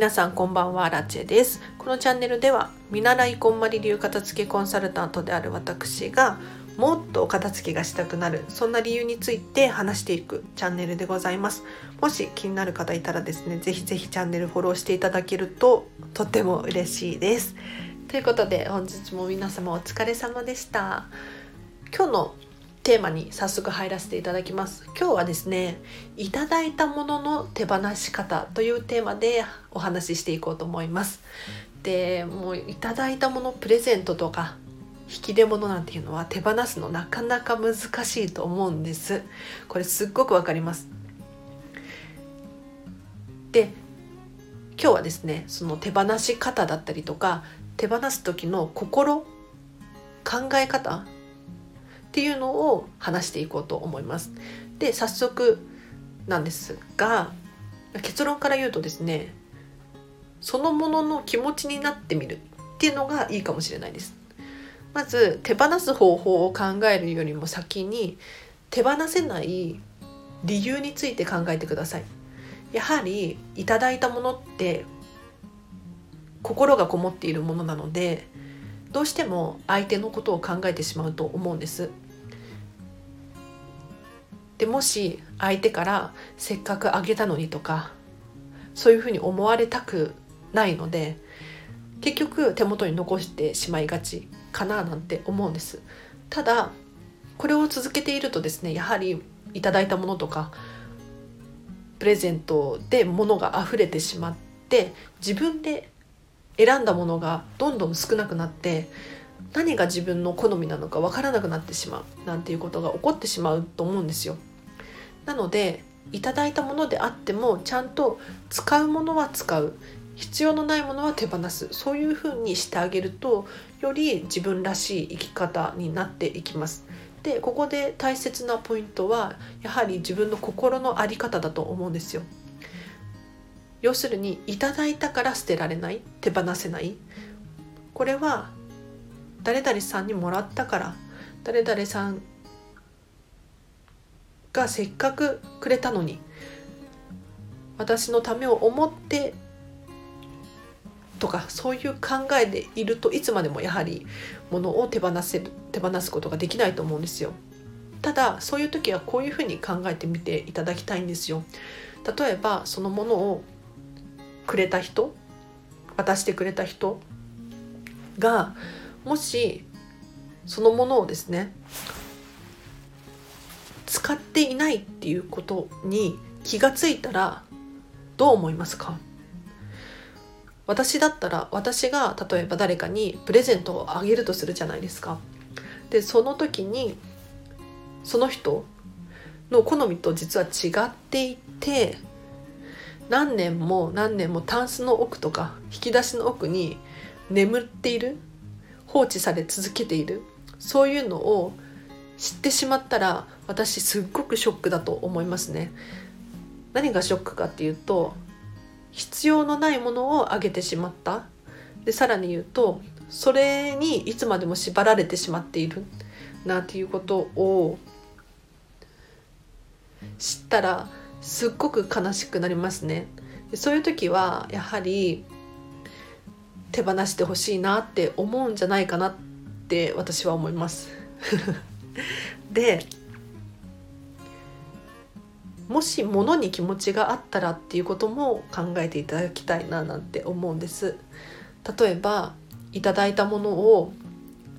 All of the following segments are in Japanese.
皆さんこんばんはラチェです。このチャンネルでは見習いこんまり流片付けコンサルタントである私がもっと片付けがしたくなるそんな理由について話していくチャンネルでございます。もし気になる方いたらですねぜひぜひチャンネルフォローしていただけるととっても嬉しいです。ということで本日も皆様お疲れ様でした。今日のテーマに早速入らせていただきます。今日はですねいただいたものの手放し方というテーマでお話ししていこうと思います。でもういただいたものプレゼントとか引き出物なんていうのは手放すのなかなか難しいと思うんです。これすっごくわかります。で今日はですねその手放し方だったりとか手放す時の心考え方っていうのを話していこうと思います。で早速なんですが結論から言うとですねそのものの気持ちになってみるっていうのがいいかもしれないです。まず手放す方法を考えるよりも先に手放せない理由について考えてください。やはりいただいたものって心がこもっているものなのでどうしても相手のことを考えてしまうと思うんですでもし相手からせっかくあげたのにとかそういうふうに思われたくないので結局手元に残してしまいがちかななんて思うんですただこれを続けているとですねやはりいただいたものとかプレゼントで物が溢れてしまって自分で選んだものがどんどん少なくなって何が自分の好みなのか分からなくなってしまうなんていうことが起こってしまうと思うんですよ。なのでいただいたものであってもちゃんと使うものは使う必要のないものは手放すそういうふうにしてあげるとより自分らしい生き方になっていきます。でここで大切なポイントはやはり自分の心の在り方だと思うんですよ。要するにいただいたから捨てられない手放せないこれは誰々さんにもらったから誰々さんがせっかくくれたのに私のためを思ってとかそういう考えでいるといつまでもやはり物を手放せる手放すことができないと思うんですよ。ただそういう時はこういうふうに考えてみていただきたいんですよ。例えばそのものをくれた人渡してくれた人がもしそのものをですね使っていないっていうことに気がついたらどう思いますか？私だったら私が例えば誰かにプレゼントをあげるとするじゃないですか。でその時にその人の好みと実は違っていて何年も何年もタンスの奥とか引き出しの奥に眠っている放置され続けているそういうのを知ってしまったら私すっごくショックだと思いますね。何がショックかっていうと必要のないものをあげてしまった。でさらに言うとそれにいつまでも縛られてしまっている。なんていうことを知ったらすっごく悲しくなりますね。そういう時はやはり手放してほしいなって思うんじゃないかなって私は思います。でもし物に気持ちがあったらっていうことも考えていただきたいななんて思うんです。例えばいただいたものを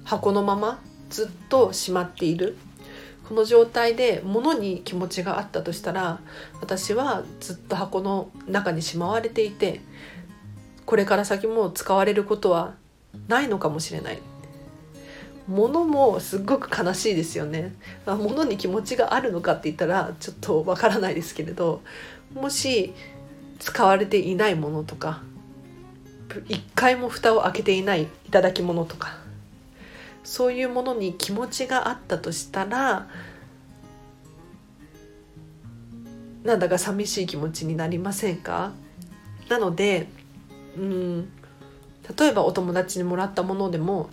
箱のままずっとしまっている。この状態で物に気持ちがあったとしたら私はずっと箱の中にしまわれていてこれから先も使われることはないのかもしれない。物もすごく悲しいですよね。物に気持ちがあるのかって言ったらちょっとわからないですけれどもし使われていないものとか一回も蓋を開けていない頂き物とかそういうものに気持ちがあったとしたらなんだか寂しい気持ちになりませんか？なのでうん例えばお友達にもらったものでも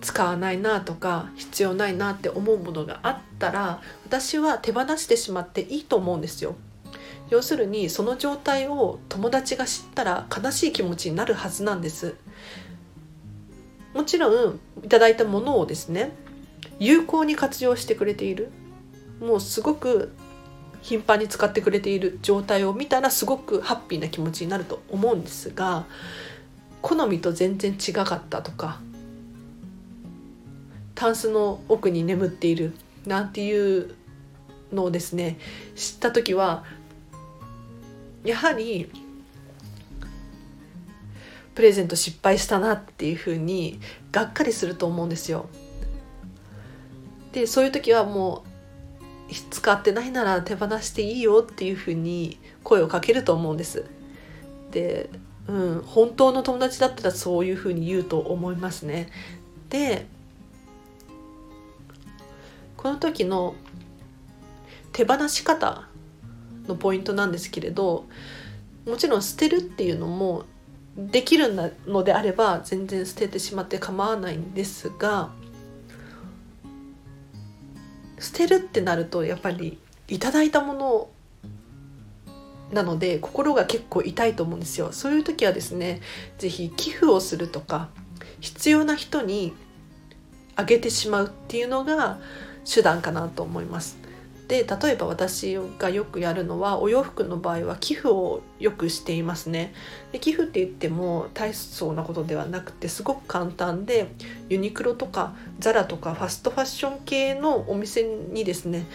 使わないなとか必要ないなって思うものがあったら私は手放してしまっていいと思うんですよ。要するにその状態を友達が知ったら悲しい気持ちになるはずなんですもちろんいただいたものをですね有効に活用してくれているもうすごく頻繁に使ってくれている状態を見たらすごくハッピーな気持ちになると思うんですが好みと全然違かったとかタンスの奥に眠っているなんていうのをですね知った時はやはりプレゼント失敗したなっていうふうにがっかりすると思うんですよ。でそういう時はもう使ってないなら手放していいよっていうふうに声をかけると思うんです。で、うん、本当の友達だったらそういうふうに言うと思いますね。でこの時の手放し方のポイントなんですけれどもちろん捨てるっていうのもできるのであれば全然捨ててしまって構わないんですが捨てるってなるとやっぱりいただいたものなので心が結構痛いと思うんですよ。そういう時はですね是非寄付をするとか必要な人にあげてしまうっていうのが手段かなと思います。で例えば私がよくやるのはお洋服の場合は寄付をよくしていますね。で寄付って言っても大層なことではなくてすごく簡単でユニクロとかザラとかファストファッション系のお店にですね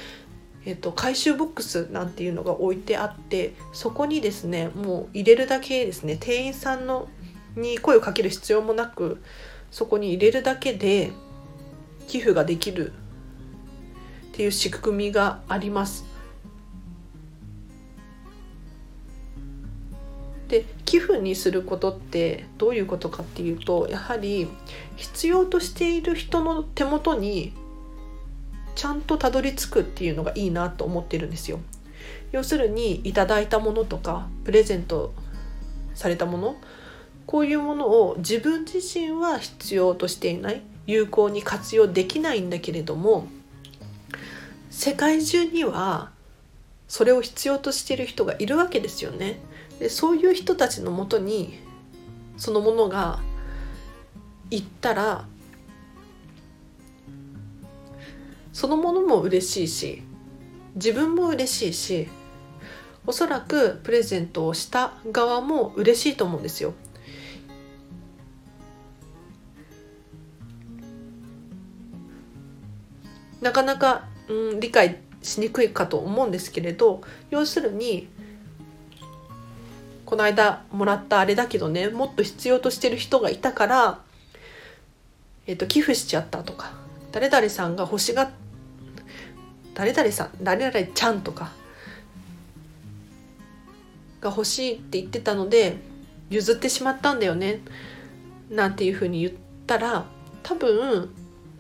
えっと、回収ボックスなんていうのが置いてあってそこにですねもう入れるだけですね。店員さんのに声をかける必要もなくそこに入れるだけで寄付ができるっていう仕組みがあります。で寄付にすることってどういうことかっていうとやはり必要としている人の手元にちゃんとたどり着くっていうのがいいなと思ってるんですよ。要するにいただいたものとかプレゼントされたものこういうものを自分自身は必要としていない有効に活用できないんだけれども世界中にはそれを必要としている人がいるわけですよね。でそういう人たちのもとにそのものが行ったらそのものも嬉しいし自分も嬉しいしおそらくプレゼントをした側も嬉しいと思うんですよ。なかなかうん、理解しにくいかと思うんですけれど要するにこの間もらったあれだけどねもっと必要としてる人がいたから、えーと、寄付しちゃったとか誰々さんが欲しが誰々さん誰々ちゃんとかが欲しいって言ってたので譲ってしまったんだよねなんていうふうに言ったら多分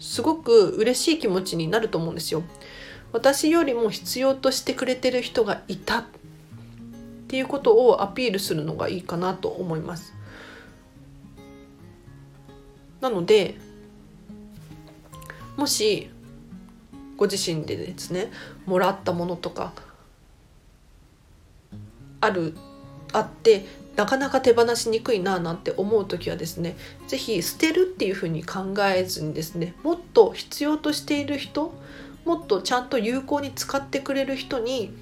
すごく嬉しい気持ちになると思うんですよ。私よりも必要としてくれてる人がいたっていうことをアピールするのがいいかなと思います。なのでもしご自身でですねもらったものとかあるあってなかなか手放しにくいななんて思う時はですね是非捨てるっていうふうに考えずにですねもっと必要としている人もっとちゃんと有効に使ってくれる人に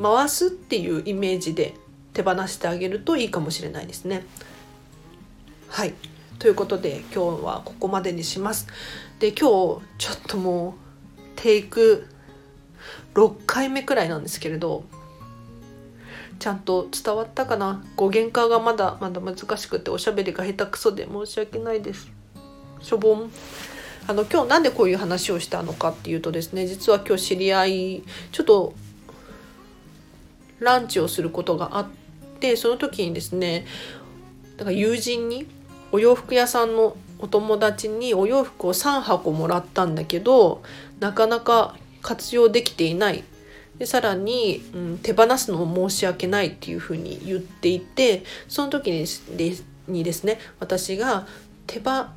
回すっていうイメージで手放してあげるといいかもしれないですね。はいということで今日はここまでにします。で今日ちょっともうテイク6回目くらいなんですけれどちゃんと伝わったかな？語源化がまだまだ難しくておしゃべりが下手くそで申し訳ないです。しょぼんあの今日なんでこういう話をしたのかっていうとですね実は今日知り合いちょっとランチをすることがあってその時にですねだから友人にお洋服屋さんのお友達にお洋服を3箱もらったんだけどなかなか活用できていないでさらに、うん、手放すのも申し訳ないっていうふうに言っていてその時ににですね私が手ば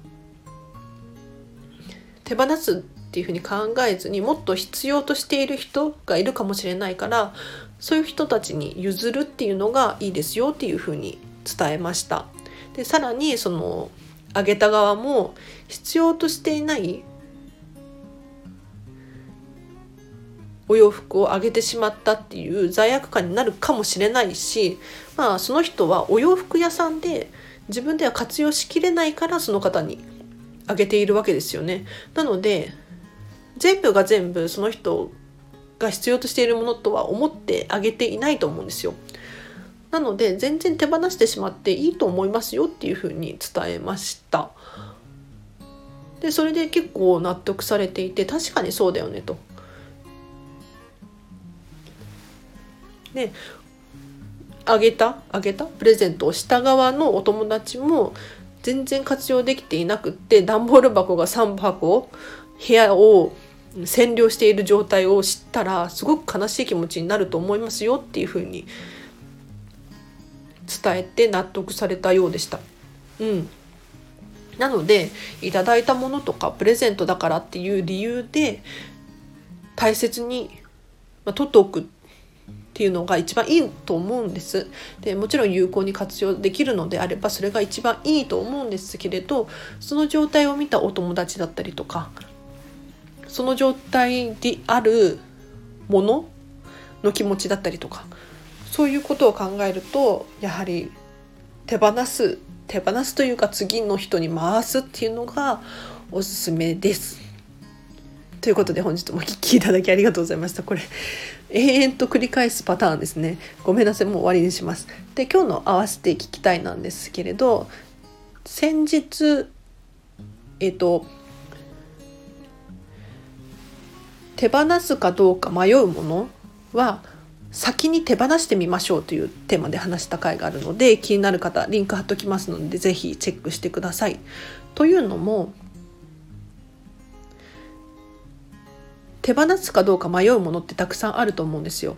手放すっていうふうに考えずにもっと必要としている人がいるかもしれないからそういう人たちに譲るっていうのがいいですよっていうふうに伝えました。でさらにそのあげた側も必要としていないお洋服をあげてしまったっていう罪悪感になるかもしれないしまあその人はお洋服屋さんで自分では活用しきれないからその方にあげているわけですよね。なので全部が全部その人が必要としているものとは思ってあげていないと思うんですよ。なので全然手放してしまっていいと思いますよっていうふうに伝えました。でそれで結構納得されていて確かにそうだよねと。であげた？あげた？プレゼントをした側のお友達も全然活用できていなくって段ボール箱が3箱部屋を占領している状態を知ったらすごく悲しい気持ちになると思いますよっていうふうに伝えて納得されたようでした。うん、なのでいただいたものとかプレゼントだからっていう理由で大切に、まあ、取っておくっっていうのが一番いいと思うんです。でもちろん有効に活用できるのであればそれが一番いいと思うんですけれどその状態を見たお友達だったりとかその状態であるものの気持ちだったりとかそういうことを考えるとやはり手放す手放すというか次の人に回すっていうのがおすすめです。ということで本日もお聴きいただきありがとうございました。これ永遠と繰り返すパターンですね。ごめんなさいもう終わりにします。で今日の合わせて聞きたいなんですけれど先日えっ、と手放すかどうか迷うものは先に手放してみましょうというテーマで話した回があるので気になる方リンク貼っときますので是非チェックしてください。というのも手放すかどうか迷うものってたくさんあると思うんですよ。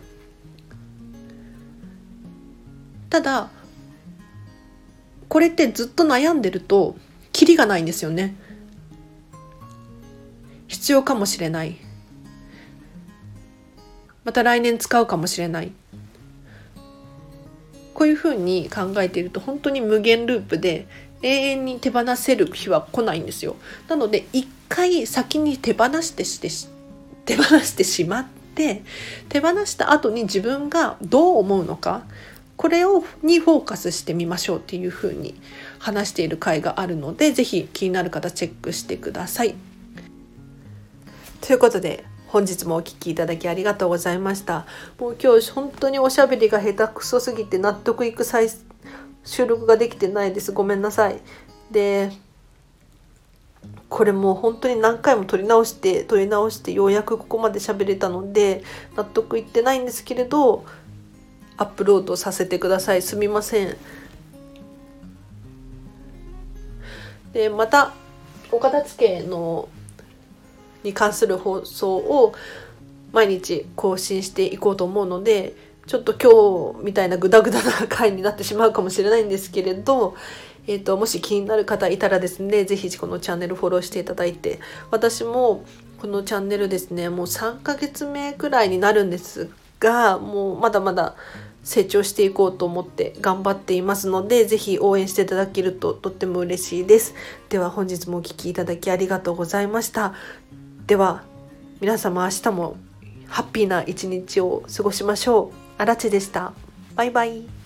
ただこれってずっと悩んでるとキリがないんですよね。必要かもしれないまた来年使うかもしれないこういうふうに考えていると本当に無限ループで永遠に手放せる日は来ないんですよなので一回先に手放してして手放してしまって手放した後に自分がどう思うのかこれをにフォーカスしてみましょうっていうふうに話している回があるので是非気になる方チェックしてください。ということで本日もお聴きいただきありがとうございました。もう今日本当におしゃべりが下手くそすぎて納得いく再収録ができてないです。ごめんなさい。で、これもう本当に何回も撮り直して撮り直してようやくここまで喋れたので納得いってないんですけれどアップロードさせてください。すみません。でまたお片付けのに関する放送を毎日更新していこうと思うのでちょっと今日みたいなグダグダな回になってしまうかもしれないんですけれど、えーと、もし気になる方いたらですね是非このチャンネルフォローしていただいて私もこのチャンネルですねもう3ヶ月目くらいになるんですがもうまだまだ成長していこうと思って頑張っていますので、ぜひ応援していただけるととっても嬉しいです。では本日もお聴きいただきありがとうございました。では皆様明日もハッピーな一日を過ごしましょう。あらちでした。バイバイ。